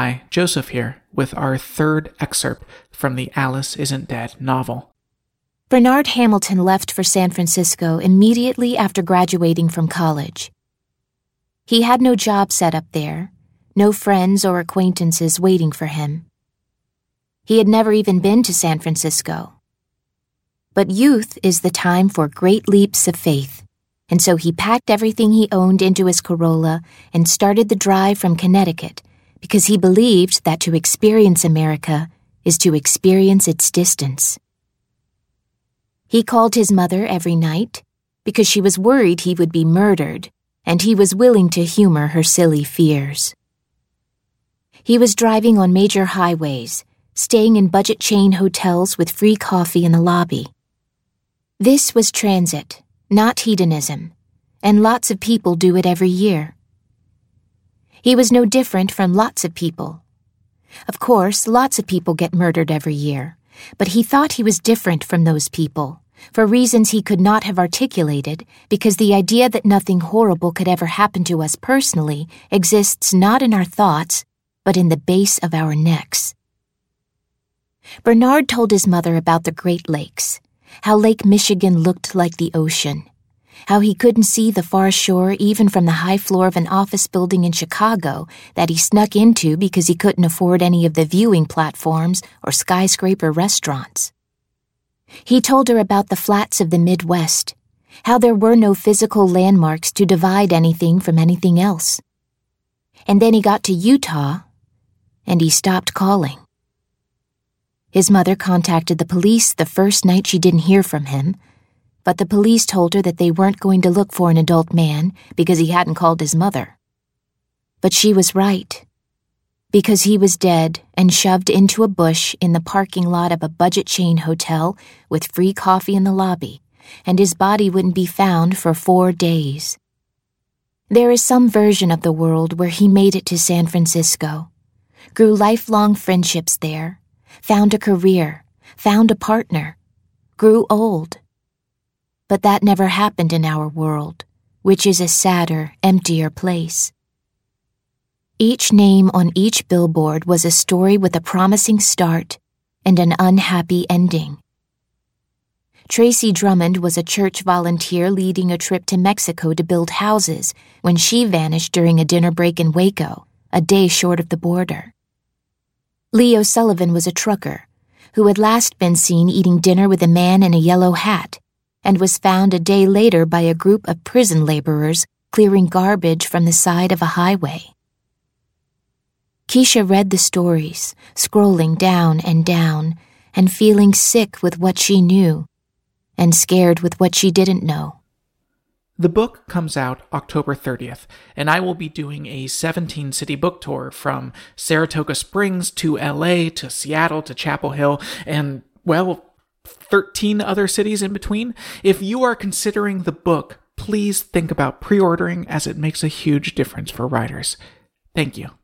Hi, Joseph here, with our third excerpt from the Alice Isn't Dead novel. Bernard Hamilton left for San Francisco immediately after graduating from college. He had no job set up there, no friends or acquaintances waiting for him. He had never even been to San Francisco. But youth is the time for great leaps of faith, and so he packed everything he owned into his Corolla and started the drive from Connecticut because he believed that to experience America is to experience its distance. He called his mother every night because she was worried he would be murdered, and he was willing to humor her silly fears. He was driving on major highways, staying in budget chain hotels with free coffee in the lobby. This was transit, not hedonism, and lots of people do it every year. He was no different from lots of people. Of course, lots of people get murdered every year, but he thought he was different from those people, for reasons he could not have articulated, because the idea that nothing horrible could ever happen to us personally exists not in our thoughts, but in the base of our necks. Bernard told his mother about the Great Lakes, how Lake Michigan looked like the ocean how he couldn't see the far shore even from the high floor of an office building in Chicago that he snuck into because he couldn't afford any of the viewing platforms or skyscraper restaurants. He told her about the flats of the Midwest, how there were no physical landmarks to divide anything from anything else. And then he got to Utah, and he stopped calling. His mother contacted the police the first night she didn't hear from him but the police told her that they weren't going to look for an adult man because he hadn't called his mother. But she was right. Because he was dead and shoved into a bush in the parking lot of a budget chain hotel with free coffee in the lobby, and his body wouldn't be found for four days. There is some version of the world where he made it to San Francisco, grew lifelong friendships there, found a career, found a partner, grew old, but that never happened in our world, which is a sadder, emptier place. Each name on each billboard was a story with a promising start and an unhappy ending. Tracy Drummond was a church volunteer leading a trip to Mexico to build houses when she vanished during a dinner break in Waco, a day short of the border. Leo Sullivan was a trucker who had last been seen eating dinner with a man in a yellow hat and was found a day later by a group of prison laborers clearing garbage from the side of a highway. Keisha read the stories, scrolling down and down, and feeling sick with what she knew, and scared with what she didn't know. The book comes out October 30th, and I will be doing a 17 city book tour from Saratoga Springs to LA to Seattle to Chapel Hill, and, well, 13 other cities in between. If you are considering the book, please think about pre ordering as it makes a huge difference for writers. Thank you.